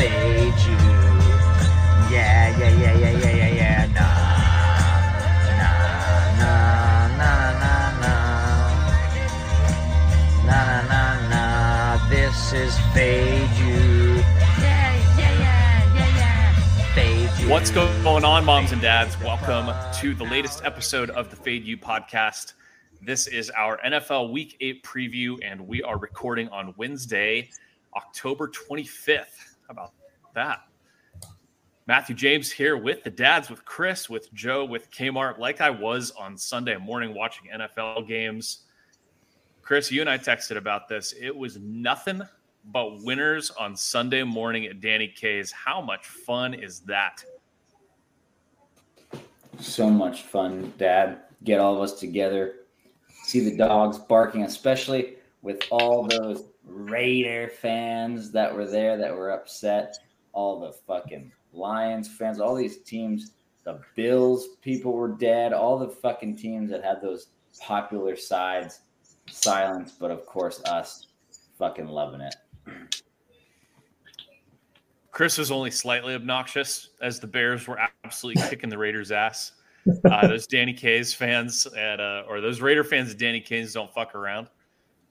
fade you. Yeah, yeah, yeah, yeah, yeah, yeah, yeah. Nah, nah, nah, nah, nah, nah. Nah, nah, nah, nah. This is fade you. Yeah, yeah, yeah, yeah, yeah. Fade you. What's going on, moms and dads? Welcome to the latest episode of the Fade U podcast. This is our NFL Week 8 preview, and we are recording on Wednesday, October 25th. About that? Matthew James here with the dads, with Chris, with Joe, with Kmart, like I was on Sunday morning watching NFL games. Chris, you and I texted about this. It was nothing but winners on Sunday morning at Danny K's. How much fun is that? so much fun, Dad. Get all of us together, see the dogs barking, especially with all those Raider fans that were there that were upset. All the fucking Lions fans, all these teams, the Bills people were dead. All the fucking teams that had those popular sides, silence, but of course us, fucking loving it. Chris was only slightly obnoxious as the Bears were absolutely kicking the Raiders' ass. Uh, those Danny K's fans at uh, or those Raider fans at Danny K's don't fuck around.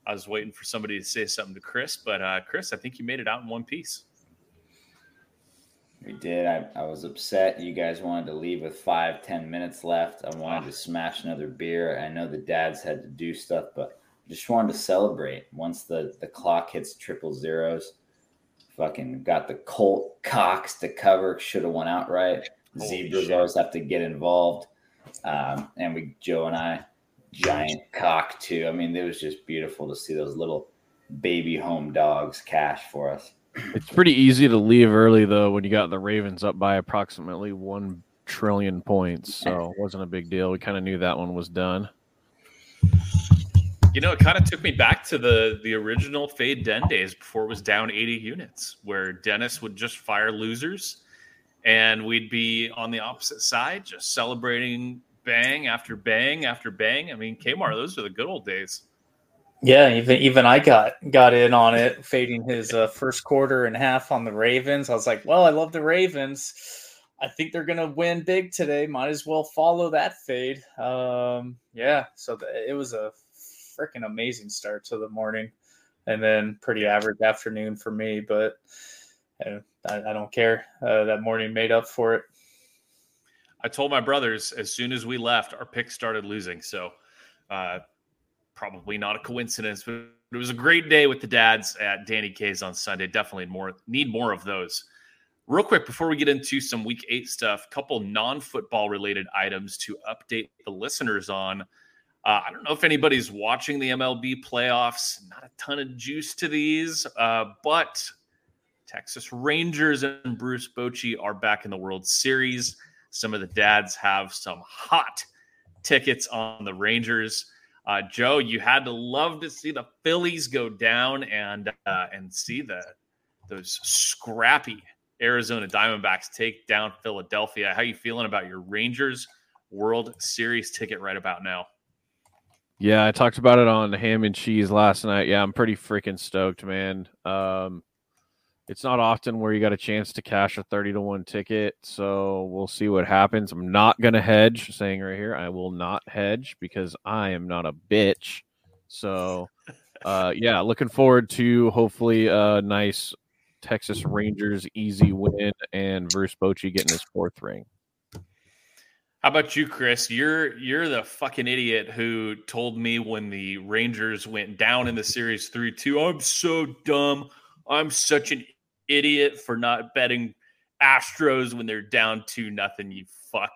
I was waiting for somebody to say something to Chris, but uh, Chris, I think you made it out in one piece. We did. I, I was upset. You guys wanted to leave with five, ten minutes left. I wanted to smash another beer. I know the dads had to do stuff, but just wanted to celebrate. Once the, the clock hits triple zeros, fucking got the Colt Cox to cover. Should have won outright. Holy Zebras shit. always have to get involved. Um, and we, Joe and I, giant cock too. I mean, it was just beautiful to see those little baby home dogs cash for us. It's pretty easy to leave early though when you got the Ravens up by approximately one trillion points, so it wasn't a big deal. We kind of knew that one was done. You know, it kind of took me back to the the original Fade Den days before it was down 80 units, where Dennis would just fire losers, and we'd be on the opposite side, just celebrating bang after bang after bang. I mean, Kmart, those are the good old days. Yeah, even even I got got in on it, fading his uh, first quarter and half on the Ravens. I was like, well, I love the Ravens. I think they're gonna win big today. Might as well follow that fade. Um, yeah, so th- it was a freaking amazing start to the morning, and then pretty average afternoon for me. But uh, I, I don't care. Uh, that morning made up for it. I told my brothers as soon as we left, our picks started losing. So, uh, probably not a coincidence, but it was a great day with the dads at Danny K's on Sunday. Definitely more need more of those. Real quick before we get into some Week Eight stuff, couple non-football related items to update the listeners on. Uh, I don't know if anybody's watching the MLB playoffs. Not a ton of juice to these, uh, but Texas Rangers and Bruce Bochy are back in the World Series. Some of the dads have some hot tickets on the Rangers. Uh, Joe, you had to love to see the Phillies go down and uh, and see the those scrappy Arizona Diamondbacks take down Philadelphia. How you feeling about your Rangers World Series ticket right about now? Yeah, I talked about it on Ham and Cheese last night. Yeah, I'm pretty freaking stoked, man. Um, it's not often where you got a chance to cash a 30 to 1 ticket, so we'll see what happens. I'm not going to hedge, saying right here, I will not hedge because I am not a bitch. So, uh, yeah, looking forward to hopefully a nice Texas Rangers easy win and Bruce Bochy getting his fourth ring. How about you, Chris? You're you're the fucking idiot who told me when the Rangers went down in the series three two. I'm so dumb. I'm such an idiot for not betting Astros when they're down two nothing. You fuck.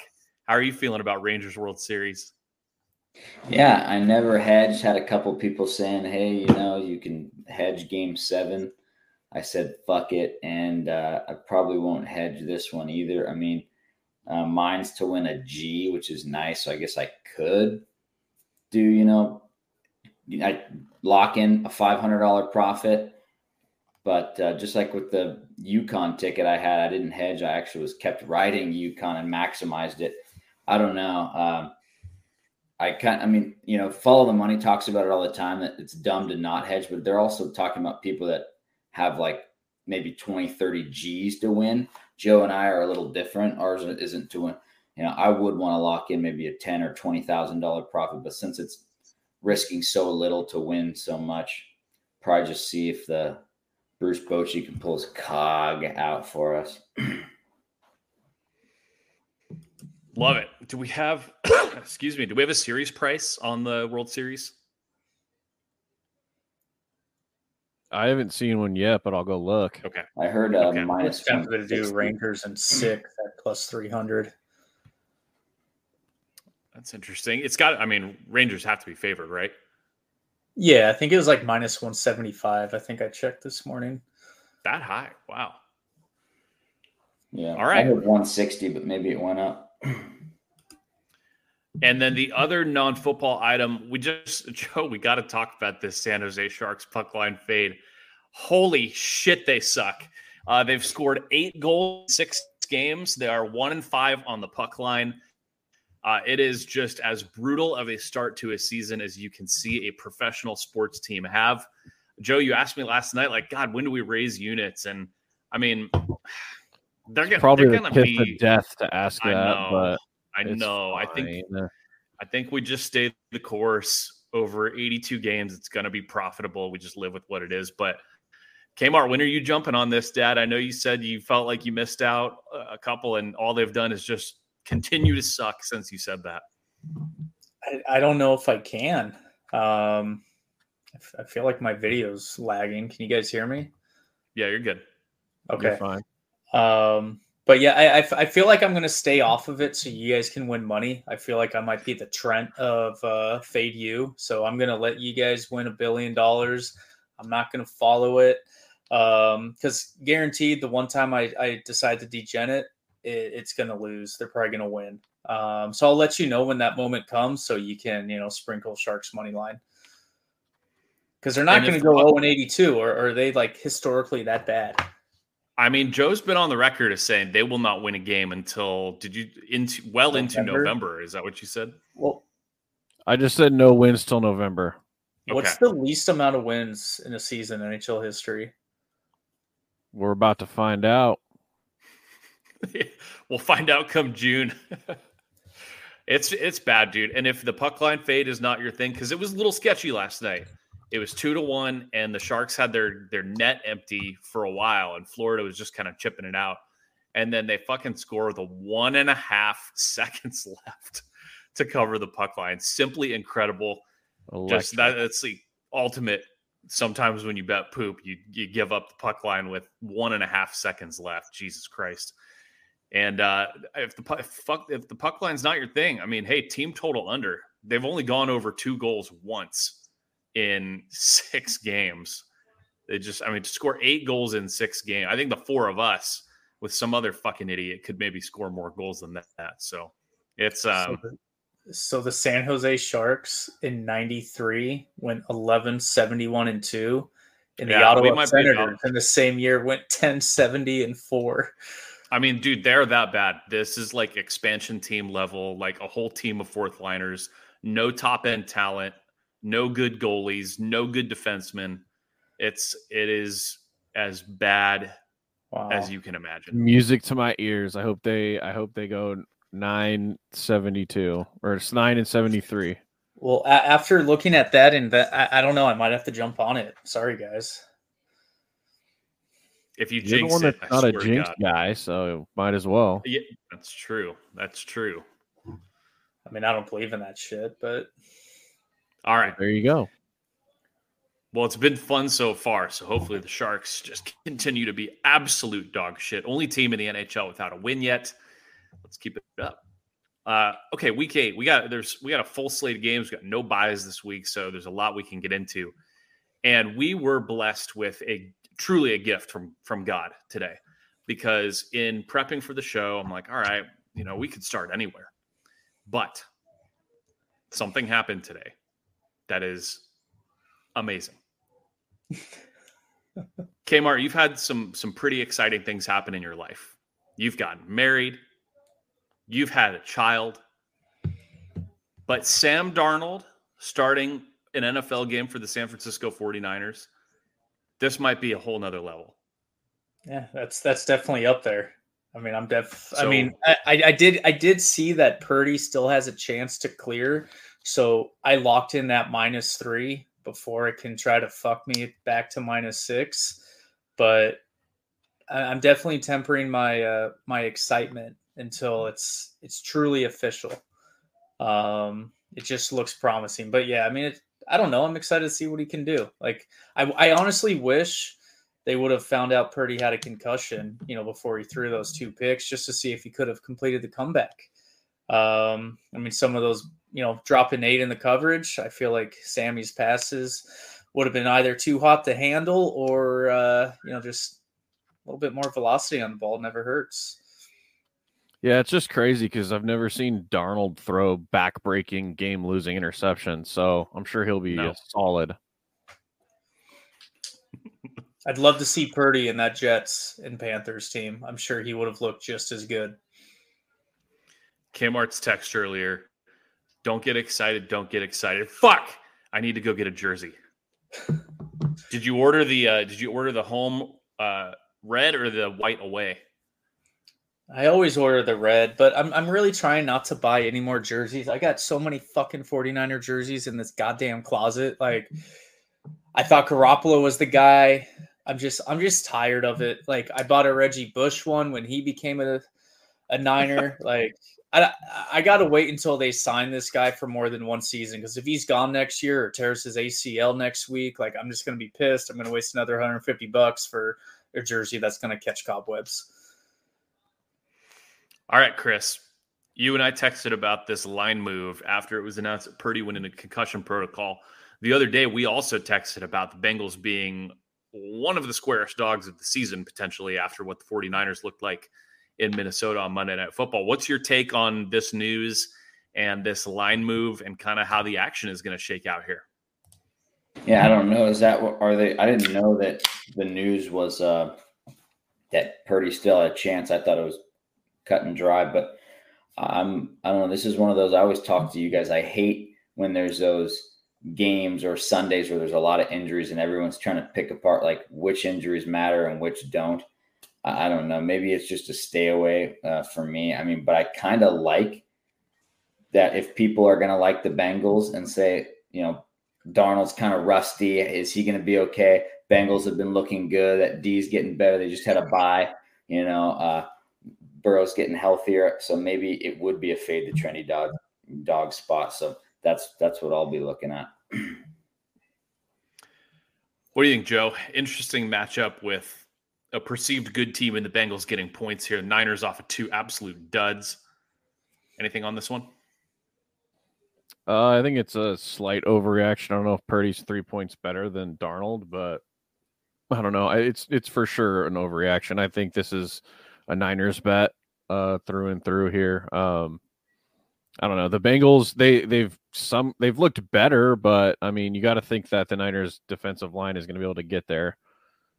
How are you feeling about Rangers World Series? Yeah, I never hedged. Had a couple people saying, "Hey, you know, you can hedge Game Seven. I said, "Fuck it," and uh, I probably won't hedge this one either. I mean, uh, mine's to win a G, which is nice. So I guess I could do, you know, I lock in a five hundred dollar profit. But uh, just like with the UConn ticket I had, I didn't hedge. I actually was kept riding UConn and maximized it. I don't know. Um, I kind I mean, you know, follow the money talks about it all the time that it's dumb to not hedge, but they're also talking about people that have like maybe 20, 30 G's to win. Joe and I are a little different. Ours isn't to win. You know, I would want to lock in maybe a ten or twenty thousand dollar profit, but since it's risking so little to win so much, probably just see if the Bruce Bochy can pull his cog out for us. Love it. Do we have, excuse me, do we have a series price on the World Series? I haven't seen one yet, but I'll go look. Okay. I heard uh, Okay. minus It's kind of to do Rangers and six at plus three hundred. That's interesting. It's got, I mean, Rangers have to be favored, right? Yeah, I think it was like minus one seventy five. I think I checked this morning. That high. Wow. Yeah. All right. I heard 160, but maybe it went up. And then the other non football item, we just, Joe, we got to talk about this San Jose Sharks puck line fade. Holy shit, they suck. Uh, they've scored eight goals, in six games. They are one and five on the puck line. Uh, it is just as brutal of a start to a season as you can see a professional sports team have. Joe, you asked me last night, like, God, when do we raise units? And I mean, they're gonna Probably they're the gonna be. of death to ask I that, know. but I know. I think. I think we just stay the course over 82 games. It's going to be profitable. We just live with what it is. But Kmart, when are you jumping on this, Dad? I know you said you felt like you missed out a couple, and all they've done is just continue to suck since you said that. I, I don't know if I can. Um, I f- I feel like my video's lagging. Can you guys hear me? Yeah, you're good. You're Okay. fine. Um, but yeah, I, I f- I feel like I'm going to stay off of it so you guys can win money. I feel like I might be the Trent of uh, Fade U. So I'm going to let you guys win a billion dollars. I'm not going to follow it because guaranteed the one time I, I decide to degen it, it it's going to lose. They're probably going to win. Um, so I'll let you know when that moment comes so you can, you know, sprinkle Sharks money line. Because they're not going to go the- 0 and 82, or, or are they like historically that bad? I mean, Joe's been on the record as saying they will not win a game until did you into well into November? November? Is that what you said? Well, I just said no wins till November. What's the least amount of wins in a season in NHL history? We're about to find out. we'll find out come June. it's it's bad, dude. And if the puck line fade is not your thing, because it was a little sketchy last night. It was two to one, and the Sharks had their their net empty for a while, and Florida was just kind of chipping it out. And then they fucking score with a one and a half seconds left to cover the puck line. Simply incredible. Just that that's the ultimate. Sometimes when you bet poop, you you give up the puck line with one and a half seconds left. Jesus Christ. And uh, if the fuck if the puck line's not your thing, I mean, hey, team total under. They've only gone over two goals once in six games. They just, I mean, to score eight goals in six games. I think the four of us with some other fucking idiot could maybe score more goals than that. So it's um, so, the, so the San Jose Sharks in 93 went 11 71 and 2. And the Yeah, Ottawa Senators in the same year went 10 70 and 4. I mean, dude, they're that bad. This is like expansion team level, like a whole team of fourth liners, no top end talent, no good goalies, no good defensemen. It's it is as bad Wow. as you can imagine. Music to my ears. I hope they. I hope they go nine seventy two or it's nine and seventy three. well, a- after looking at that, and that, I, I don't know, I might have to jump on it. Sorry, guys. If you You're the jinx one it, that's I not a swear to jinx God. guy, so might as well. Yeah, that's true. That's true. I mean, I don't believe in that shit, but All right. There you go. Well, it's been fun so far. So hopefully the Sharks just continue to be absolute dog shit. Only team in the NHL without a win yet. Let's keep it up. Uh, okay, week eight. We got there's we got a full slate of games. We got no byes this week, so there's a lot we can get into. And we were blessed with a truly a gift from from God today, because in prepping for the show, I'm like, all right, you know, we could start anywhere, but something happened today that is amazing. Kmart, you've had some some pretty exciting things happen in your life. You've gotten married, you've had a child, but Sam Darnold starting an NFL game for the San Francisco 49ers, this might be a whole nother level. Yeah, that's that's definitely up there. I mean, I'm def. So- I mean, I, I did I did see that Purdy still has a chance to clear, so I locked in that minus three before it can try to fuck me back to minus six. But I'm definitely tempering my uh, my excitement until it's it's truly official. Um, it just looks promising, but yeah, I mean, it, I don't know. I'm excited to see what he can do. Like, I I honestly wish they would have found out Purdy had a concussion, you know, before he threw those two picks, just to see if he could have completed the comeback. Um, I mean, some of those, you know, dropping eight in the coverage, I feel like Sammy's passes would have been either too hot to handle or, uh, you know, just a little bit more velocity on the ball never hurts. Yeah, it's just crazy because I've never seen Darnold throw back-breaking, game-losing interception. So I'm sure he'll be No. uh, solid. I'd love to see Purdy in that Jets and Panthers team. I'm sure he would have looked just as good. Kmart's text earlier. Don't get excited. Don't get excited. Fuck! I need to go get a jersey. did you order the uh, Did you order the home uh, red or the white away? I always order the red, but I'm I'm really trying not to buy any more jerseys. I got so many fucking 49er jerseys in this goddamn closet. Like I thought Garoppolo was the guy. I'm just I'm just tired of it. Like I bought a Reggie Bush one when he became a a Niner. like I I got to wait until they sign this guy for more than one season because if he's gone next year or tears his ACL next week, like I'm just going to be pissed. I'm going to waste another 150 bucks for a jersey that's going to catch cobwebs. All right, Chris. You and I texted about this line move after it was announced that Purdy went into concussion protocol. The other day, we also texted about the Bengals being one of the squarest dogs of the season, potentially after what the 49ers looked like in Minnesota on Monday Night Football. What's your take on this news and this line move and kind of how the action is going to shake out here? Yeah, I don't know. Is that what are they? I didn't know that the news was uh that Purdy still had a chance. I thought it was cut and dry, but I'm I don't know. This is one of those I always talk to you guys. I hate when there's those games or Sundays where there's a lot of injuries and everyone's trying to pick apart like which injuries matter and which don't. I, I don't know. Maybe it's just a stay away uh, for me. I mean, but I kind of like that if people are going to like the Bengals and say, you know, Darnold's kind of rusty. Is he going to be okay? Bengals have been looking good. That D's getting better. They just had a bye. You know, uh, Burrow's getting healthier, so maybe it would be a fade the trendy dog dog spot. So that's that's what I'll be looking at. What do you think, Joe? Interesting matchup with a perceived good team and the Bengals getting points here. Niners off of two absolute duds. Anything on this one? Uh, I think it's a slight overreaction. I don't know if Purdy's three points better than Darnold, but I don't know. It's it's for sure an overreaction. I think this is a Niners bet uh, through and through here. Um, I don't know. The Bengals they they've some they've looked better, but I mean you got to think that the Niners defensive line is going to be able to get there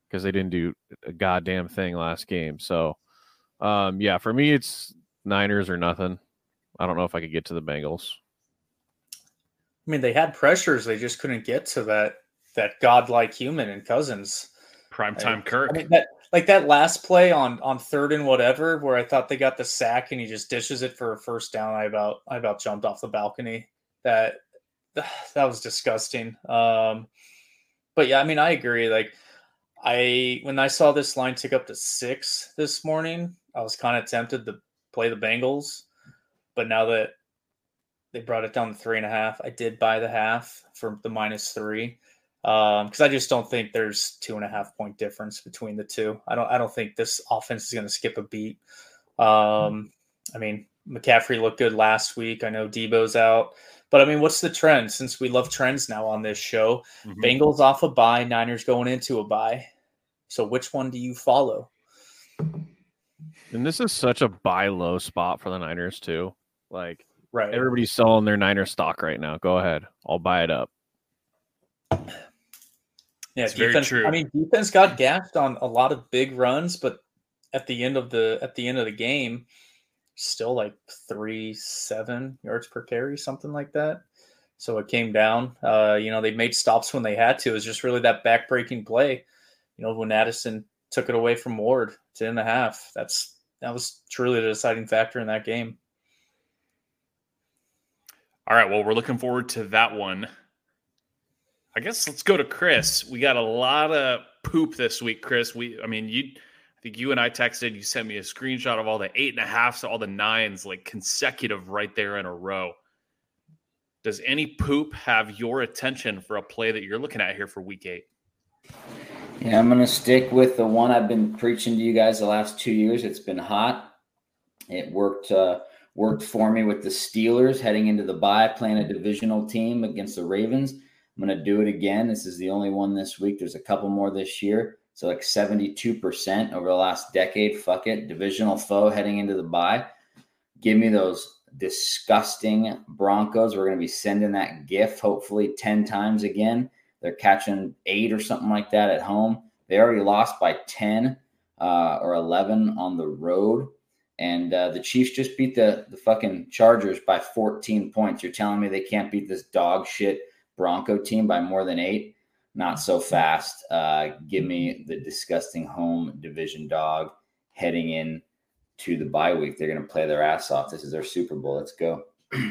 because they didn't do a goddamn thing last game. So um, yeah, for me it's Niners or nothing. I don't know if I could get to the Bengals. I mean, they had pressures; they just couldn't get to that that godlike human in Cousins. Primetime I- Kirk. I mean, that like that last play on on third and whatever, where I thought they got the sack and he just dishes it for a first down. I about I about jumped off the balcony. That that was disgusting. Um, but yeah, I mean, I agree. Like I when I saw this line tick up to six this morning, I was kind of tempted to play the Bengals, but now that they brought it down to three and a half, I did buy the half for the minus three because I just don't think there's two and a half point difference between the two. I don't I don't think this offense is going to skip a beat. Um, I mean, McCaffrey looked good last week. I know Deebo's out, but I mean, what's the trend? Since we love trends now on this show, Mhm. Bengals off a bye, Niners going into a bye. So which one do you follow? And this is such a buy low spot for the Niners too. Like Right. everybody's selling their Niner stock right now. Go ahead, I'll buy it up. Yeah, It's very defense. true. I mean, defense got gassed on a lot of big runs, but at the end of the at the end of the game, still like three seven yards per carry, something like that. So it came down. Uh, you know, they made stops when they had to. It was just really that backbreaking play. You know, when Addison took it away from Ward. Ten and a half. That's that was truly the deciding factor in that game. All right. Well, we're looking forward to that one. I guess let's go to Chris. We got a lot of poop this week, Chris. We, I mean, you, I think you and I texted. You sent me a screenshot of all the eight and a halfs, all the nines, like consecutive right there in a row. Does any poop have your attention for a play that you're looking at here for week eight? Yeah, I'm gonna stick with the one I've been preaching to you guys the last two years. It's been hot. It worked uh, worked for me with the Steelers heading into the bye, playing a divisional team against the Ravens. I'm gonna do it again. This is the only one this week. There's a couple more this year. So like 72% over the last decade. Fuck it. Divisional foe heading into the bye. Give me those disgusting Broncos. We're going to be sending that gift hopefully 10 times again. They're catching eight or something like that at home. They already lost by 10 uh, or 11 on the road. And uh, the Chiefs just beat the, the fucking Chargers by 14 points. You're telling me they can't beat this dog shit Bronco team by more than eight? Not so fast. Uh, give me the disgusting home division dog heading in to the bye week. They're going to play their ass off. This is their Super Bowl. Let's go.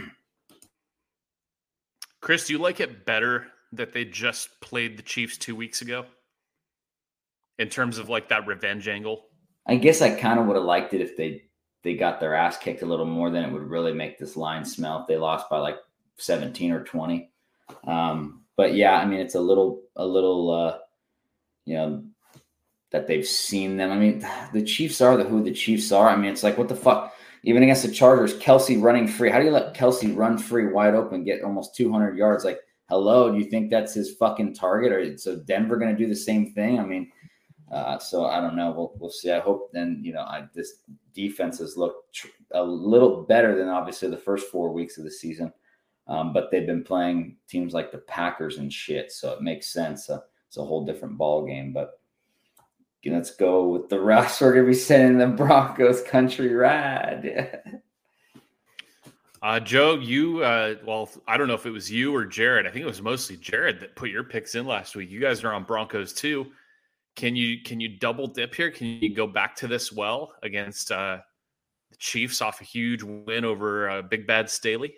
Chris, do you like it better that they just played the Chiefs two weeks ago in terms of like that revenge angle? I guess I kind of would have liked it if they they got their ass kicked a little more. than it would really make this line smell. If they lost by like seventeen or twenty, um, but yeah, I mean it's a little a little uh, you know that they've seen them. I mean, the Chiefs are the who the Chiefs are. I mean, it's like what the fuck. Even against the Chargers, Kelce running free. How do you let Kelce run free, wide open, get almost 200 yards? Like, hello, do you think that's his fucking target? Or so Denver going to do the same thing? I mean, uh, so I don't know. We'll, we'll see. I hope then you know I, this defense has looked tr- a little better than obviously the first four weeks of the season, um, but they've been playing teams like the Packers and shit, so it makes sense. Uh, it's a whole different ball game, but let's go with the rest. We're gonna be sending the Broncos country ride. uh, Joe, you uh, well, I don't know if it was you or Jared. I think it was mostly Jared that put your picks in last week. You guys are on Broncos too. Can you can you double dip here? Can you go back to this well against uh, the Chiefs off a huge win over uh, Big Bad Staley?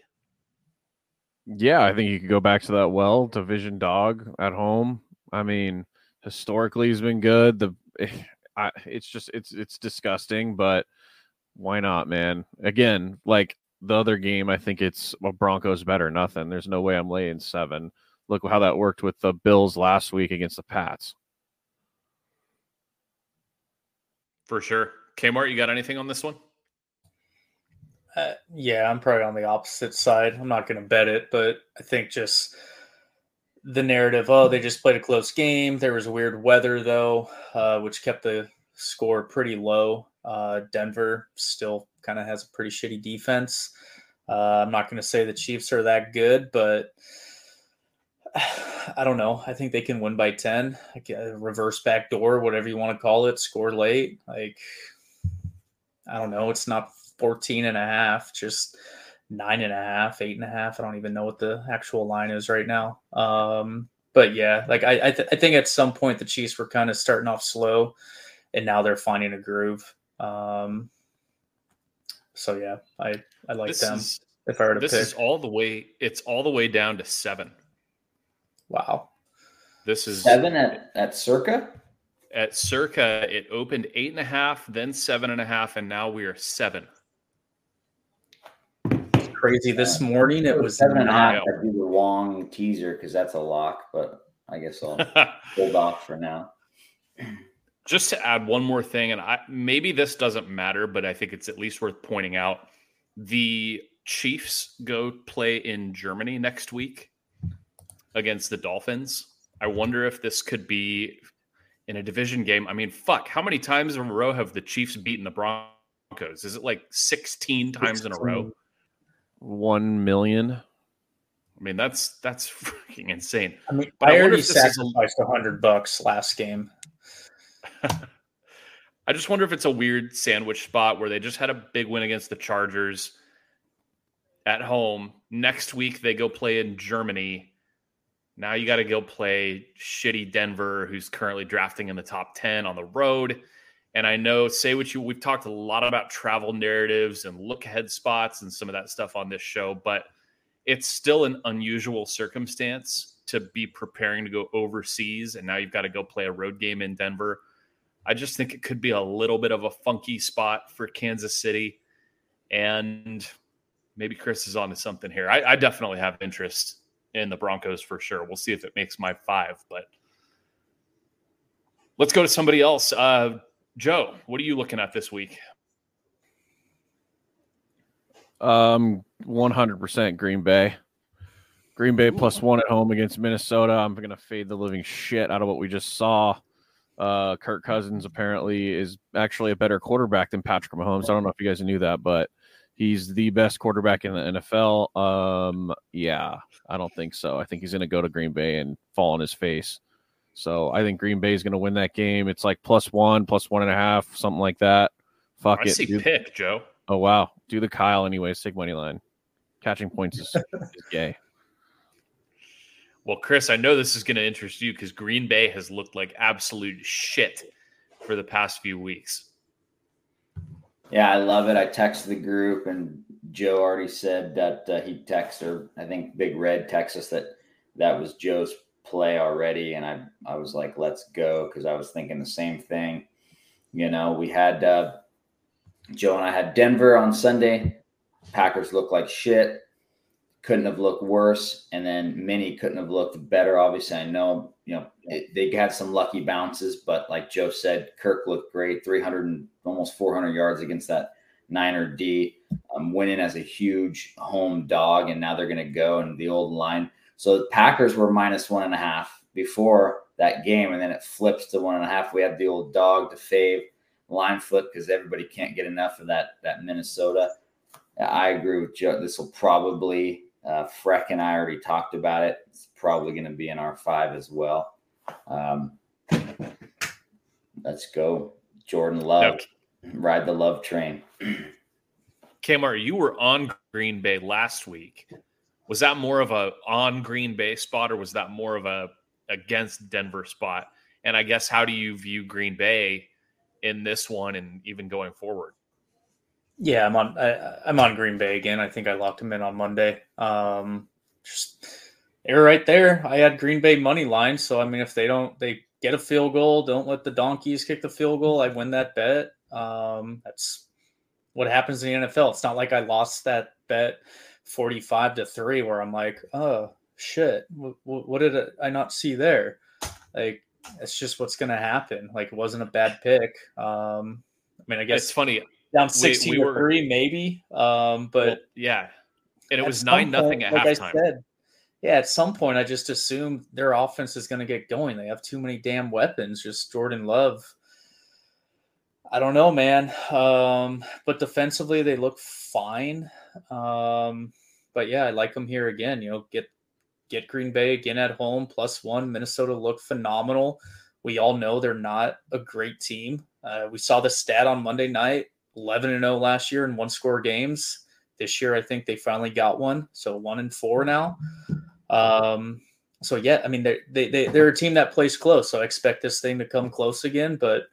Yeah, I think you could go back to that well. Division dog at home. I mean, historically, he's been good. The I, it's just it's it's disgusting, but why not, man? Again, like the other game, I think it's well, Broncos better. Nothing. There's no way I'm laying seven. Look how that worked with the Bills last week against the Pats. For sure. Kmart, you got anything on this one? Uh, yeah, I'm probably on the opposite side. I'm not going to bet it, but I think just the narrative oh they just played a close game. There was weird weather though uh, which kept the score pretty low. Uh, denver still kind of has a pretty shitty defense. Uh, i'm not going to say the chiefs are that good but i don't know. I think they can win by 10 like a reverse back door whatever you want to call it score late. Like i don't know. It's not 14 and a half just nine and a half, eight and a half. I don't even know what the actual line is right now. Um, but yeah, like I, I, th- I, think at some point the Chiefs were kind of starting off slow, and now they're finding a groove. Um, so yeah, I I like this them. Is, if I were to this pick, is all the way. It's all the way down to seven. Wow, this is seven at at Circa. At Circa, it opened eight and a half, then seven and a half, and now we are seven crazy. This morning it was seven and a half. I do the long teaser because that's a lock, but I guess I'll hold off for now. Just to add one more thing, and I maybe this doesn't matter, but I think it's at least worth pointing out. The Chiefs go play in Germany next week against the Dolphins. I wonder if this could be in a division game. I mean, fuck, how many times in a row have the Chiefs beaten the Broncos? Is it like 16 times 16. in a row? One million. I mean, that's that's freaking insane. I mean, but I, I already sacrificed a hundred bucks last game. I just wonder if it's a weird sandwich spot where they just had a big win against the Chargers at home. Next week they go play in Germany. Now you got to go play shitty Denver, who's currently drafting in the top 10 on the road. And I know, say what you, we've talked a lot about travel narratives and look ahead spots and some of that stuff on this show, but it's still an unusual circumstance to be preparing to go overseas. And now you've got to go play a road game in Denver. I just think it could be a little bit of a funky spot for Kansas City. And maybe Chris is on to something here. I, I definitely have interest in the Broncos for sure. We'll see if it makes my five, but let's go to somebody else. Uh, Joe, what are you looking at this week? Um, 100% Green Bay. Green Bay plus one at home against Minnesota. I'm going to fade the living shit out of what we just saw. Uh, Kirk Cousins apparently is actually a better quarterback than Patrick Mahomes. I don't know if you guys knew that, but he's the best quarterback in the NFL. Um, yeah, I don't think so. I think he's going to go to Green Bay and fall on his face. So I think Green Bay is going to win that game. It's like plus one, plus one and a half, something like that. Fuck I it. see dude. pick, Joe. Oh wow, do the Kyle anyways. Take money line. Catching points is, is gay. Well, Chris, I know this is going to interest you because Green Bay has looked like absolute shit for the past few weeks. Yeah, I love it. I texted the group, and Joe already said that uh, he texted, or I think Big Red texted us that that was Joe's play already, and I I was like, let's go, because I was thinking the same thing. You know, we had uh, Joe and I had Denver on Sunday. Packers looked like shit. Couldn't have looked worse, and then Mini couldn't have looked better. Obviously, I know you know it, they had some lucky bounces, but like Joe said, Kirk looked great, 300 and almost 400 yards against that Niner D, um, winning as a huge home dog, and now they're going to go and the old line. So the Packers were minus one and a half before that game, and then it flips to one and a half. We have the old dog to fave line flip because everybody can't get enough of that that Minnesota. I agree with Joe. This will probably uh, Freck and I already talked about it. It's probably going to be in our five as well. Um, let's go, Jordan Love. Okay. Ride the love train. Kmart, you were on Green Bay last week. Was that more of a on Green Bay spot, or was that more of a against Denver spot? And I guess how do you view Green Bay in this one, and even going forward? Yeah, I'm on. I, I'm on Green Bay again. I think I locked him in on Monday. Um, just they're right there. I had Green Bay money line, so I mean, if they don't, they get a field goal. Don't let the donkeys kick the field goal. I win that bet. Um, that's what happens in the NFL. It's not like I lost that bet 45 to three, where I'm like, oh shit, what, what did I not see there? Like, it's just what's going to happen. Like, it wasn't a bad pick. Um, I mean, I guess It's funny. down 16 we to were- three, maybe. Um, but Well, yeah, and it was nine nothing at like halftime. Said, yeah, at some point, I just assumed their offense is going to get going. They have too many damn weapons. Just Jordan Love. I don't know, man. Um, but defensively, they look fine. Um, but yeah, I like them here again. You know, get get Green Bay again at home plus one. Minnesota looked phenomenal. We all know they're not a great team. Uh, we saw the stat on Monday night: eleven and zero last year in one score games. This year, I think they finally got one, so one and four now. Um, so yeah, I mean they're they, they they're a team that plays close, so I expect this thing to come close again. But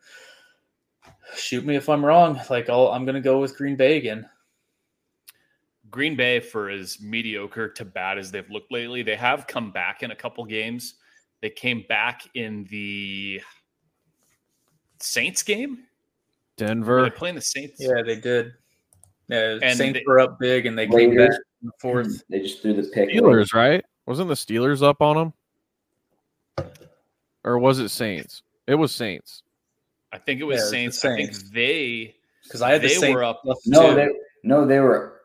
shoot me if I'm wrong. Like I'm going to go with Green Bay again. Green Bay, for as mediocre to bad as they've looked lately, they have come back in a couple games. They came back in the Saints game. Were Denver. they playing the Saints? Yeah, they did. Yeah, And Saints they- were up big and they came back in the fourth. They just threw the pick. Steelers, right? Wasn't the Steelers up on them? Or was it Saints? It was Saints. I think it was Yeah, it was Saints. I think they Because I had the they Saints were up. No, two. they no, they were.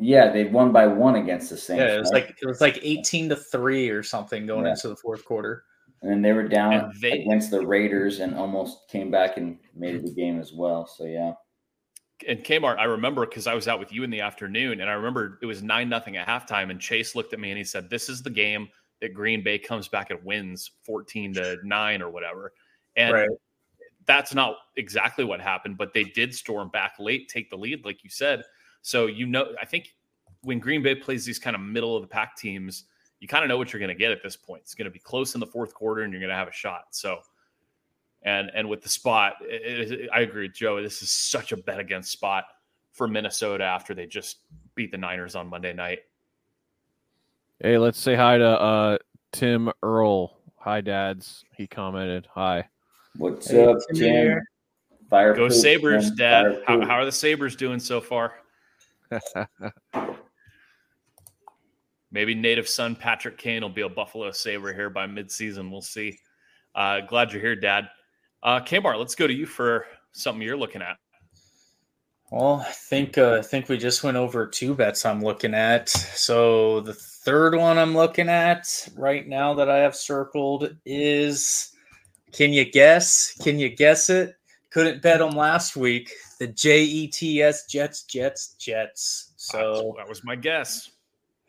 Yeah, they won by one against the Saints. yeah, it was right? like it was like eighteen to three or something going Yeah. into the fourth quarter. and then they were down And they- against the Raiders and almost came back and made it the game as well. So yeah, and Kmart, I remember because I was out with you in the afternoon, and I remember it was nine nothing at halftime, and Chase looked at me and he said, "This is the game that Green Bay comes back and wins fourteen to nine or whatever." And Right. that's not exactly what happened, but they did storm back late, take the lead, like you said. So you know, I think when Green Bay plays these kind of middle of the pack teams, you kind of know what you're going to get at this point. It's going to be close in the fourth quarter, and you're going to have a shot. So, and and with the spot, it, it, I agree with Joe. This is such a bet against spot for Minnesota after they just beat the Niners on Monday night. Hey, let's say hi to uh, Tim Earl. Hi, dads. He commented, "Hi." What's Hey, up, Tim Jim? Fire Go poop, Sabres, Jim. Dad. How, how are the Sabres doing so far? Maybe native son Patrick Kane will be a Buffalo Sabre here by midseason. We'll see. Uh, glad you're here, Dad. Uh, let's go to you for something you're looking at. Well, I think uh, I think we just went over two bets I'm looking at. So the third one I'm looking at right now that I have circled is can you guess? Can you guess it? Couldn't bet them last week. The J E T S Jets Jets Jets. So that was my guess.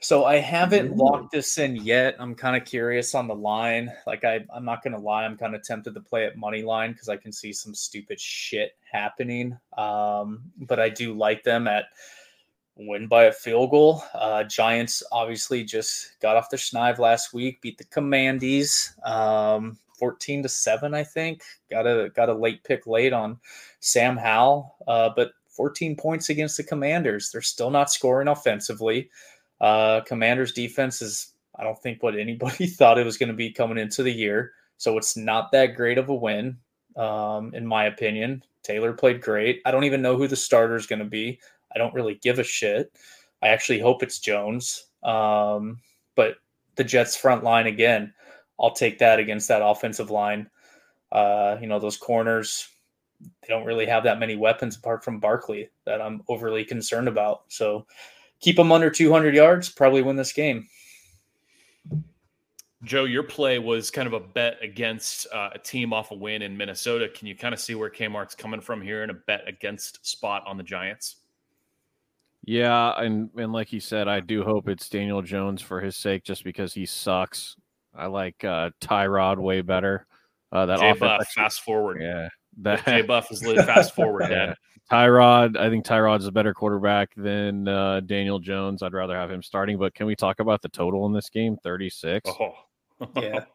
so I haven't Ooh. locked this in yet. I'm kind of curious on the line. Like I, I'm not gonna lie, I'm kind of tempted to play at money line because I can see some stupid shit happening. Um, but I do like them at win by a field goal. Uh, Giants obviously just got off their schneid last week, beat the Commandees, um, 14 to seven, I think. Got a got a late pick late on Sam Howell, uh, but 14 points against the Commanders. They're still not scoring offensively. Uh, Commanders defense is, I don't think, what anybody thought it was going to be coming into the year. So it's not that great of a win, um, in my opinion. Taylor played great. I don't even know who the starter is going to be. I don't really give a shit. I actually hope it's Jones. Um, but the Jets front line again, I'll take that against that offensive line. Uh, you know, those corners, they don't really have that many weapons apart from Barkley that I'm overly concerned about. So keep them under 200 yards, probably win this game. Joe, your play was kind of a bet against uh, a team off a win in Minnesota. Can you kind of see where Kmart's coming from here in a bet against spot on the Giants? Yeah, and and like you said, I do hope it's Daniel Jones for his sake, just because he sucks. I like uh, Tyrod way better. Uh, that Jay offense, Buff, actually- fast forward. yeah, That that Jay Buff is lit fast forward, Yeah. Dad. Tyrod. I think Tyrod's a better quarterback than uh, Daniel Jones. I'd rather have him starting. But can we talk about the total in this game? Thirty six. Oh. Yeah.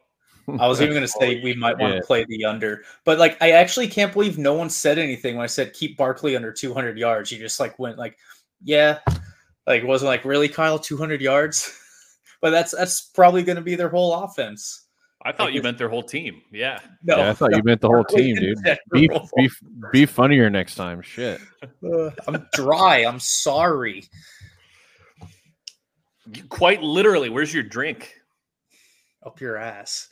I was even going to say we might want Yeah. to play the under, but like I actually can't believe no one said anything when I said keep Barkley under 200 yards. You just like went like, yeah, like it wasn't like really Kyle 200 yards, but that's that's probably going to be their whole offense. I thought Like you meant their whole team. Yeah. No, yeah, I thought you meant the whole team, dude. Be, be be funnier next time. Shit. Uh, I'm dry. I'm sorry. Quite literally, where's your drink? Up your ass.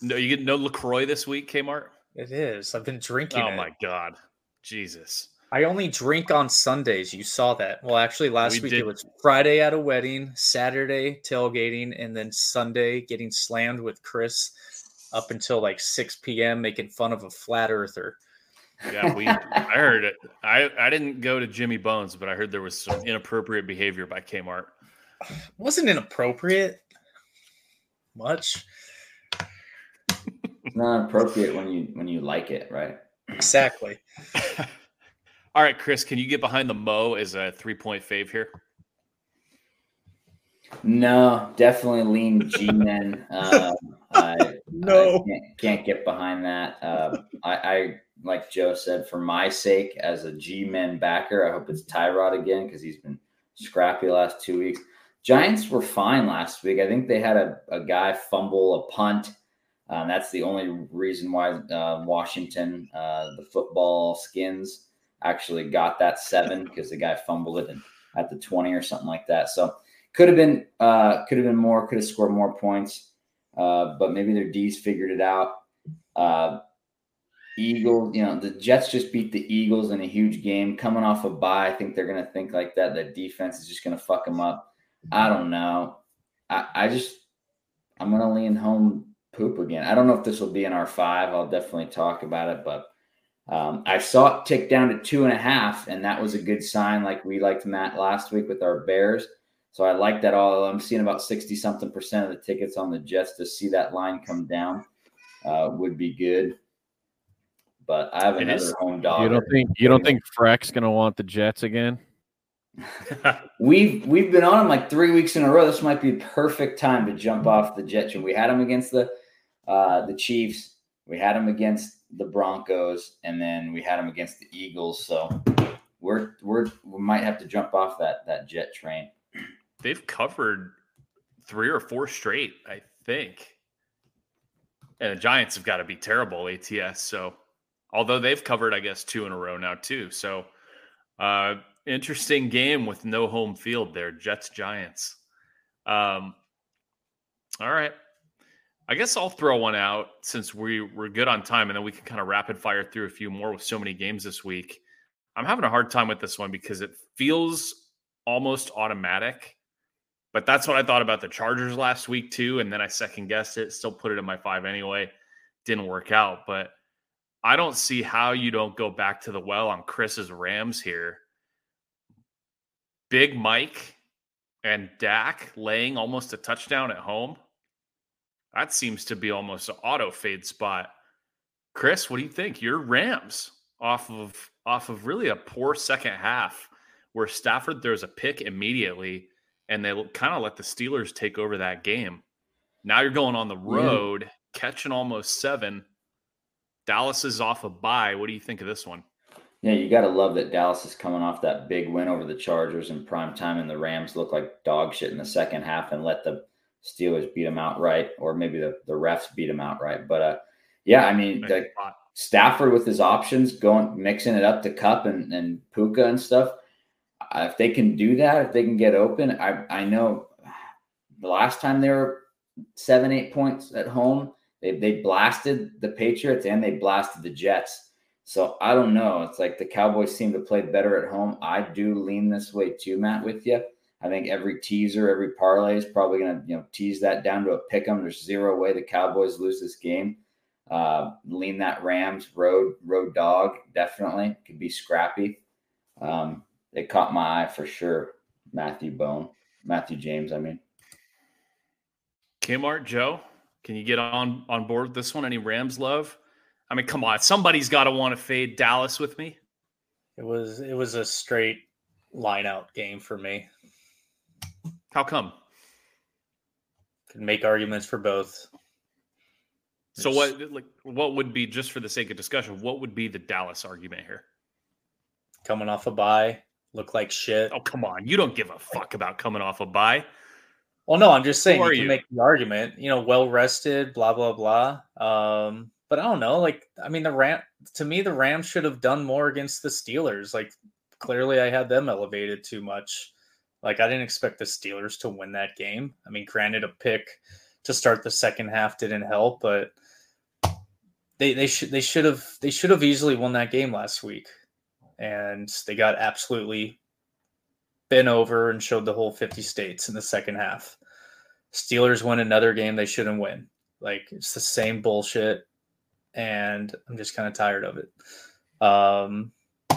No, you get no LaCroix this week, Kmart? It is. I've been drinking. Oh it. my God. Jesus. I only drink on Sundays. You saw that. Well, actually, last We week did- it was Friday at a wedding, Saturday tailgating, and then Sunday getting slammed with Chris up until like 6 p.m. making fun of a flat earther. Yeah, we. I heard it. I I didn't go to Jimmy Bones, but I heard there was some inappropriate behavior by Kmart. Wasn't inappropriate much. It's not appropriate when you when you like it, right? Exactly. All right, Chris, can you get behind the Mo as a three point fave here? No, definitely lean G men. Um, I, I can't, can't get behind that. Uh, I, I like Joe said, for my sake, as a G men backer, I hope it's Tyrod again because he's been scrappy the last two weeks. Giants were fine last week. I think they had a, a guy fumble a punt. Um, that's the only reason why uh, Washington, uh, the football skins, actually got that seven because the guy fumbled it in, at the 20 or something like that. So could have been uh, could have been more, could have scored more points. Uh, but maybe their D's figured it out. Uh, Eagles, you know, the Jets just beat the Eagles in a huge game. Coming off a bye, I think they're going to think like that. That defense is just going to fuck them up. I don't know. I, I just, I'm going to lean home poop again. I don't know if this will be in our five. I'll definitely talk about it, but um, I saw it tick down to two and a half, and that was a good sign. Like we liked Matt last week with our Bears. So I like that all. I'm seeing about 60 something percent of the tickets on the Jets to see that line come down uh, would be good. But I have It another is- home dog. You don't think you don't think Freck's gonna want the Jets again? we've we've been on them like three weeks in a row. This might be perfect time to jump off the Jets. train. We had them against the uh, the Chiefs. We had them against the Broncos, and then we had them against the Eagles. So we're we're we might have to jump off that that jet train. They've covered three or four straight, I think. And the Giants have got to be terrible ATS. So, although they've covered, I guess, two in a row now too. So, uh, interesting game with no home field there. Jets Giants. Um, all right. I guess I'll throw one out since we we're good on time, and then we can kind of rapid fire through a few more with so many games this week. I'm having a hard time with this one because it feels almost automatic. But that's what I thought about the Chargers last week too, and then I second guessed it. Still put it in my five anyway. Didn't work out, but I don't see how you don't go back to the well on Chris's Rams here. Big Mike and Dak laying almost a touchdown at home. That seems to be almost an auto fade spot. Chris, what do you think? Your Rams off of off of really a poor second half where Stafford throws a pick immediately and they kind of let the Steelers take over that game. Now you're going on the road, yeah. catching almost seven. Dallas is off a bye. What do you think of this one? Yeah, you got to love that Dallas is coming off that big win over the Chargers in prime time, and the Rams look like dog shit in the second half and let the Steelers beat them outright, or maybe the, the refs beat them outright. But uh, yeah, I mean, the, Stafford with his options, going mixing it up to Kupp and, and Puka and stuff. If they can do that, if they can get open, I I know the last time they were seven eight points at home, they they blasted the Patriots and they blasted the Jets. So I don't know. It's like the Cowboys seem to play better at home. I do lean this way too, Matt. With you, I think every teaser, every parlay is probably going to you know tease that down to a pick 'em. There's zero way the Cowboys lose this game. Uh, lean that Rams road road dog definitely could be scrappy. Um, it caught my eye for sure. Matthew Bone, Matthew James. I mean, Kmart Joe, can you get on on board with this one? Any Rams love? I mean, come on, somebody's got to want to fade Dallas with me. It was it was a straight line out game for me. How come? Can make arguments for both. So what like what would be just for the sake of discussion, what would be the Dallas argument here? Coming off a bye, look like shit. Oh, come on. You don't give a fuck about coming off a bye. Well, no, I'm just saying you can you? make the argument, you know, well rested, blah, blah, blah. Um, but I don't know. Like, I mean, the Ram to me, the Rams should have done more against the Steelers. Like, clearly I had them elevated too much. Like, I didn't expect the Steelers to win that game. I mean, granted, a pick to start the second half didn't help, but they they should they should have they should have easily won that game last week, and they got absolutely bent over and showed the whole 50 states in the second half. Steelers win another game they shouldn't win. Like it's the same bullshit, and I'm just kind of tired of it. Um,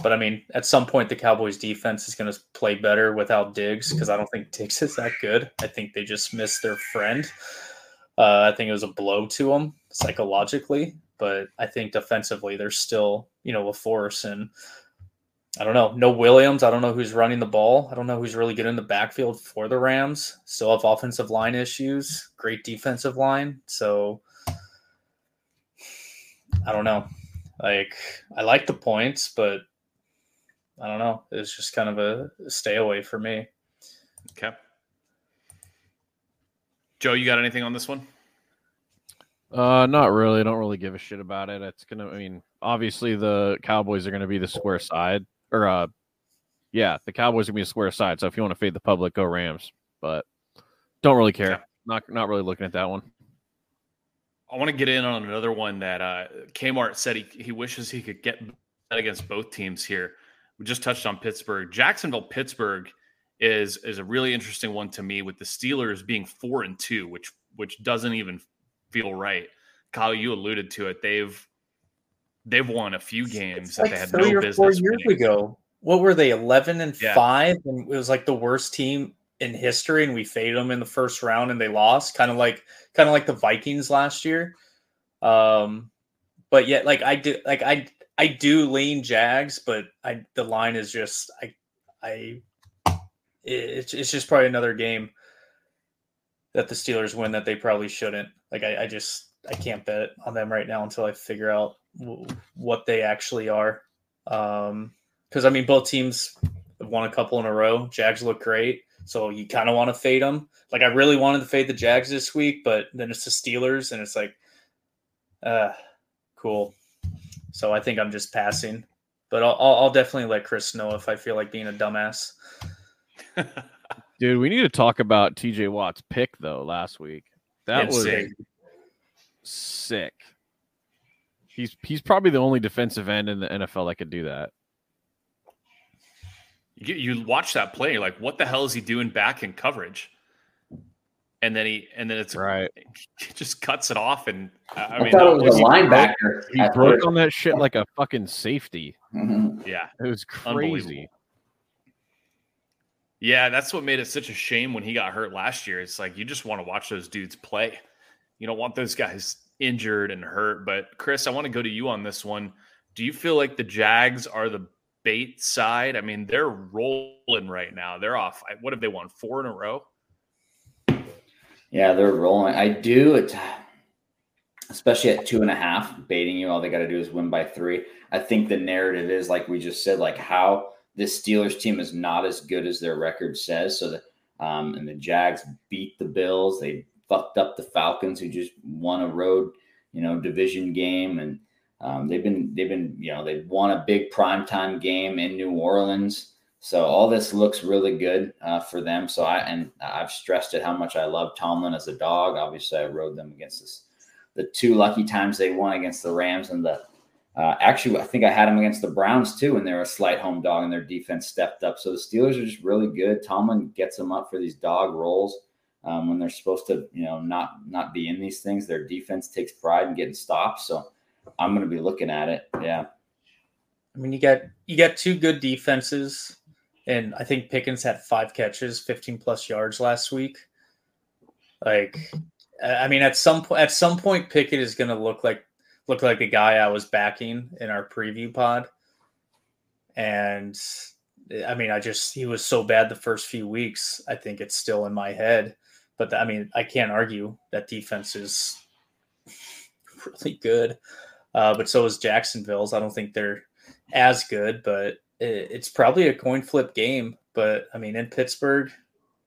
but I mean, at some point, the Cowboys defense is going to play better without Diggs because I don't think Diggs is that good. I think they just missed their friend. Uh, I think it was a blow to them psychologically but I think defensively they're still, you know, a force. And I don't know, no Williams. I don't know who's running the ball. I don't know who's really good in the backfield for the Rams. Still have offensive line issues, great defensive line. So I don't know. Like I like the points, but I don't know. It's just kind of a stay away for me. Okay. Joe, you got anything on this one? Uh, not really. I don't really give a shit about it. It's gonna. I mean, obviously the Cowboys are gonna be the square side, or uh, yeah, the Cowboys are gonna be a square side. So if you want to fade the public, go Rams. But don't really care. Yeah. Not not really looking at that one. I want to get in on another one that uh, Kmart said he, he wishes he could get against both teams here. We just touched on Pittsburgh. Jacksonville, Pittsburgh is is a really interesting one to me with the Steelers being four and two, which which doesn't even feel right. Kyle, you alluded to it. They've they've won a few games it's that like they had three no or business. Four years winning. ago, what were they? Eleven and yeah. five, and it was like the worst team in history, and we faded them in the first round, and they lost. Kind of like kind of like the Vikings last year. Um, but yet, like I do, like I I do lean Jags, but I the line is just I I it's it's just probably another game that the Steelers win that they probably shouldn't. Like I, I just I can't bet on them right now until I figure out w- what they actually are. Um, because I mean both teams have won a couple in a row. Jags look great, so you kind of want to fade them. Like I really wanted to fade the Jags this week, but then it's the Steelers, and it's like, uh, cool. So I think I'm just passing, but I'll, I'll, I'll definitely let Chris know if I feel like being a dumbass. Dude, we need to talk about TJ Watt's pick though last week. That Insane. was sick. He's he's probably the only defensive end in the NFL that could do that. You, you watch that play, you're like, what the hell is he doing back in coverage? And then he, and then it's Right. he just cuts it off. And I I, I mean, thought it was was- a linebacker. He broke on that shit like a fucking safety. Mhm. yeah, It was crazy. yeah, that's what made it such a shame when he got hurt last year. It's like you just want to watch those dudes play. You don't want those guys injured and hurt. But Chris, I want to go to you on this one. Do you feel like the Jags are the bait side? I mean, they're rolling right now. They're off. What have they won? Four in a row. Yeah, they're rolling. I do it, especially at two and a half, baiting you. All they got to do is win by three. I think the narrative is like we just said, like how this Steelers team is not as good as their record says. So that, um, and the Jags beat the Bills. They fucked up the Falcons, who just won a road, you know, division game, and um, they've been they've been you know they've won a big primetime game in New Orleans. So all this looks really good uh, for them. So I and I've stressed it how much I love Tomlin as a dog. Obviously, I rode them against this, the two lucky times they won against the Rams and the. Uh, actually, I think I had them against the Browns too, and they were a slight home dog, and their defense stepped up. So the Steelers are just really good. Tomlin gets them up for these dog rolls um, when they're supposed to, you know, not not be in these things. Their defense takes pride in getting stops. So I'm going to be looking at it. Yeah. I mean, you got you got two good defenses, and I think Pickens had five catches, fifteen plus yards last week. Like, I I mean, at some point, at some point, Pickett is going to look like look like the guy I was backing in our preview pod. And I mean, I just he was so bad the first few weeks. I think it's still in my head, but I mean, I can't argue that defense is really good. Uh, but so is Jacksonville's. I don't think they're as good, but it, it's probably a coin flip game. But I mean, in Pittsburgh,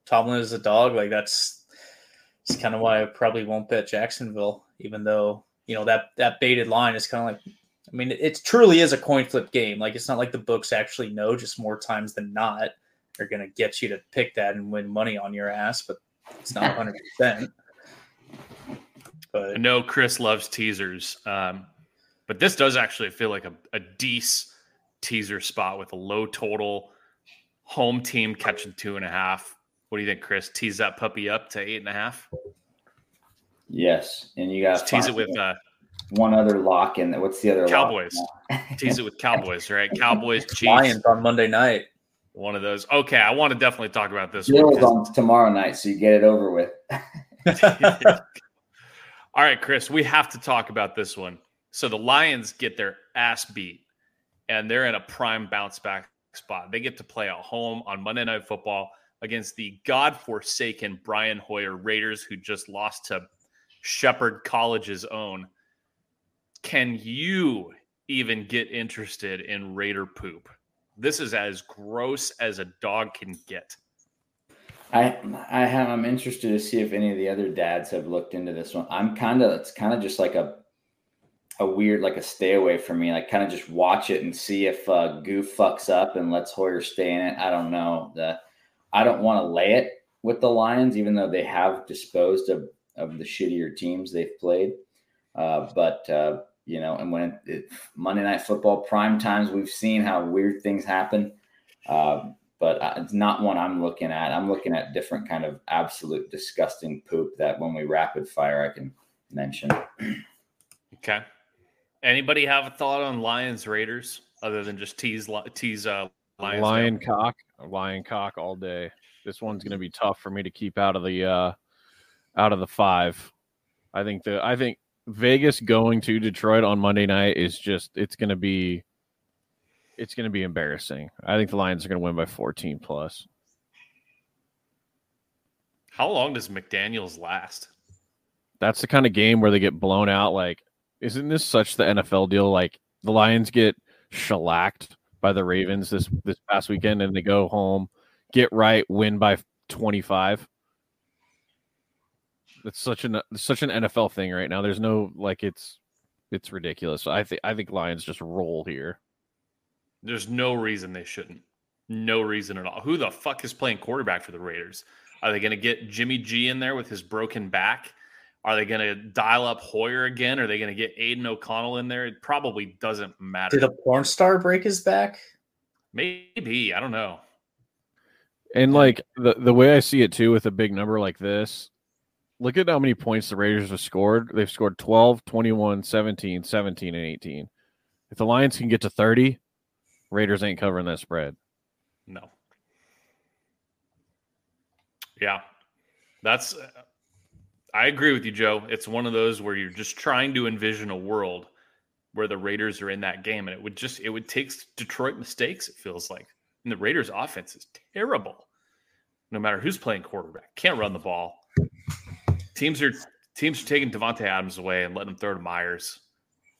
Tomlin is a dog. Like that's it's kind of why I probably won't bet Jacksonville, even though you know that that baited line is kind of like. I mean, it truly is a coin flip game. Like it's not like the books actually know. Just more times than not, they're gonna get you to pick that and win money on your ass. But it's not 100. percent But I know Chris loves teasers, um, but this does actually feel like a, a decent teaser spot with a low total, home team catching two and a half. What do you think, Chris? Tease that puppy up to eight and a half. Yes, and you got Just tease it with uh, one other lock in there. What's the other lock? Cowboys. tease it with Cowboys, right? Cowboys, Chiefs, Lions on Monday night. one of those. Okay, I want to definitely talk about this one. On tomorrow night, so you get it over with. All right, Chris, we have to talk about this one. So the Lions get their ass beat, and they're in a prime bounce back spot. They get to play at home on Monday Night Football against the God-forsaken Brian Hoyer Raiders, who just lost to Shepherd College's own. Can you even get interested in Raider poop? This is as gross as a dog can get. I I have I'm interested to see if any of the other dads have looked into this one. I'm kind of it's kind of just like a a weird like a stay away from me. Like kind of just watch it and see if uh, Goof fucks up and lets Hoyer stay in it. I don't know. The I don't want to lay it with the Lions, even though they have disposed of of the shittier teams they've played. Uh, but uh, you know, and when it, it, Monday Night Football prime times, we've seen how weird things happen. Uh, but uh, it's not one I'm looking at. I'm looking at different kind of absolute disgusting poop that when we rapid fire, I can mention. Okay. Anybody have a thought on Lions Raiders other than just tease tease uh, Lions? lion down? cock, lion cock all day. This one's going to be tough for me to keep out of the uh out of the five. I think the I think Vegas going to Detroit on Monday night is just it's going to be it's going to be embarrassing. I think the Lions are going to win by 14 plus. How long does McDaniels last? That's the kind of game where they get blown out. Like, isn't this such the NFL deal? Like the Lions get shellacked by the Ravens this this past weekend, and they go home, get right, win by twenty five. It's such an such an NFL thing right now. There's no like it's it's ridiculous. I think I think Lions just roll here. There's no reason they shouldn't. No reason at all. Who the fuck is playing quarterback for the Raiders? Are they going to get Jimmy G in there with his broken back? Are they going to dial up Hoyer again? Are they going to get Aidan O'Connell in there? It probably doesn't matter. Did a porn star break his back? Maybe. I don't know. And like the, the way I see it too, with a big number like this, look at how many points the Raiders have scored. They've scored 12, 21, 17, 17, and 18. If the Lions can get to 30, Raiders ain't covering that spread. No. Yeah. That's uh, I agree with you, Joe. It's one of those where you're just trying to envision a world where the Raiders are in that game, and it would just it would take Detroit mistakes. It feels like, and the Raiders' offense is terrible. No matter who's playing quarterback, can't run the ball. Teams are teams are taking Davante Adams away and letting him throw to Meyers.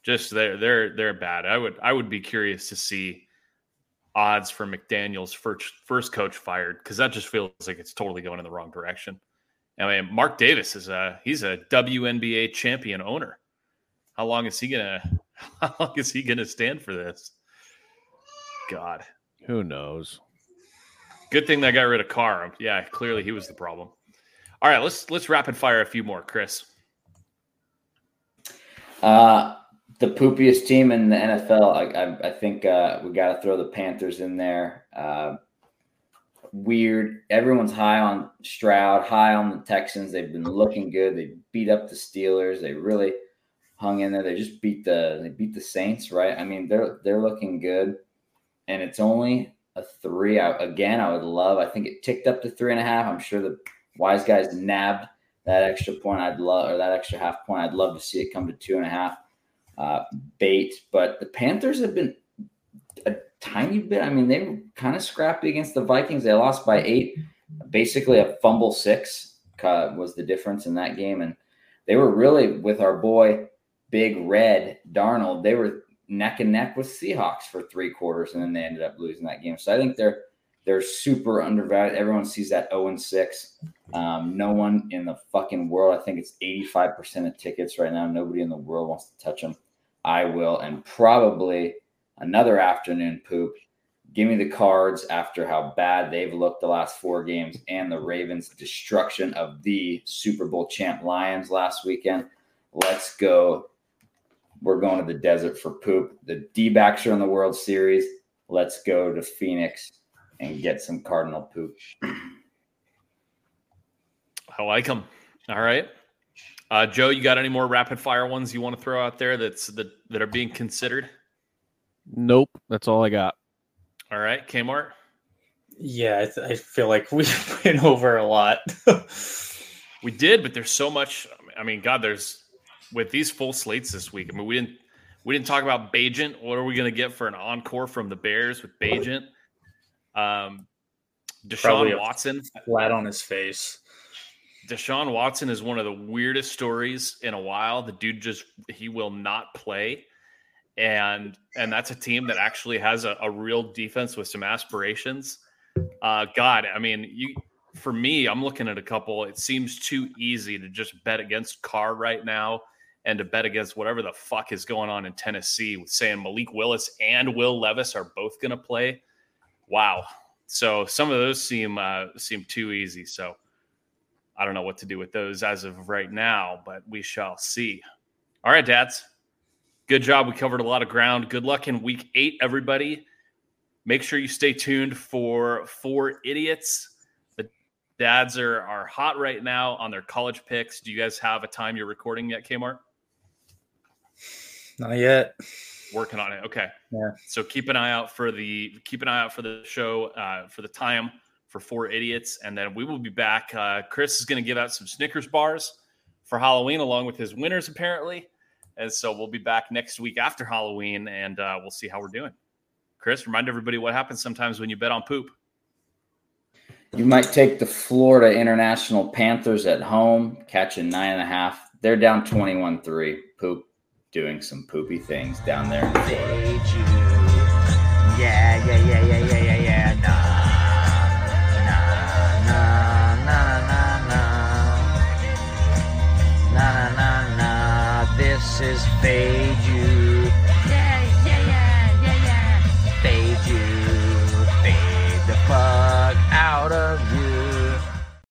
Just they're they're they're bad. I would I would be curious to see odds for McDaniels' first first coach fired because that just feels like it's totally going in the wrong direction. I mean, Mark Davis is a he's a WNBA champion owner. How long is he gonna how long is he gonna stand for this? God. Who knows? Good thing they got rid of Carr. Yeah, clearly he was the problem. All right, let's let's rapid fire a few more, Chris. Uh the poopiest team in the NFL. I, I, I think uh, we got to throw the Panthers in there. Uh, weird. Everyone's high on Stroud, high on the Texans. They've been looking good. They beat up the Steelers. They really hung in there. They just beat the they beat the Saints, right? I mean, they're they're looking good, and it's only a three. I, again, I would love. I think it ticked up to three and a half. I'm sure the wise guys nabbed that extra point. I'd love or that extra half point. I'd love to see it come to two and a half. Uh, bait, but the Panthers have been tiny bit. I mean, they were kind of scrappy against the Vikings. They lost by eight, basically a fumble six was the difference in that game. And they were really with our boy Big Red Darnold. They were neck and neck with Seahawks for three quarters, and then they ended up losing that game. So I think they're they're super undervalued. Everyone sees that 0 and 6. Um, no one in the fucking world. I think it's 85% of tickets right now. Nobody in the world wants to touch them. I will, and probably another afternoon poop. Give me the cards after how bad they've looked the last four games and the Ravens' destruction of the Super Bowl champ Lions last weekend. Let's go. We're going to the desert for poop. The D backs are in the World Series. Let's go to Phoenix and get some Cardinal poop. I like them. All right. Uh, Joe, you got any more rapid fire ones you want to throw out there that's that, that are being considered? Nope, that's all I got. All right, Kmart. Yeah, I, th- I feel like we went over a lot. we did, but there's so much. I mean, God, there's with these full slates this week. I mean, we didn't we didn't talk about Bagent. What are we going to get for an encore from the Bears with Bagent? Um, Deshaun Watson flat on his face. Deshaun Watson is one of the weirdest stories in a while. The dude just he will not play and and that's a team that actually has a, a real defense with some aspirations. Uh, God, I mean, you for me, I'm looking at a couple. It seems too easy to just bet against Carr right now and to bet against whatever the fuck is going on in Tennessee with saying Malik Willis and Will Levis are both going to play. Wow. So some of those seem uh, seem too easy. So I don't know what to do with those as of right now, but we shall see. All right, dads. Good job. We covered a lot of ground. Good luck in week eight, everybody. Make sure you stay tuned for Four Idiots. The dads are, are hot right now on their college picks. Do you guys have a time you're recording yet, Kmart? Not yet. Working on it. Okay. Yeah. So keep an eye out for the keep an eye out for the show uh, for the time for Four Idiots, and then we will be back. Uh, Chris is going to give out some Snickers bars for Halloween, along with his winners, apparently. And so we'll be back next week after Halloween and uh, we'll see how we're doing. Chris, remind everybody what happens sometimes when you bet on poop. You might take the Florida International Panthers at home, catching nine and a half. They're down 21 3. Poop, doing some poopy things down there in Florida. Fade U. Yeah, yeah, yeah, yeah, yeah, yeah, nah, nah. Nah,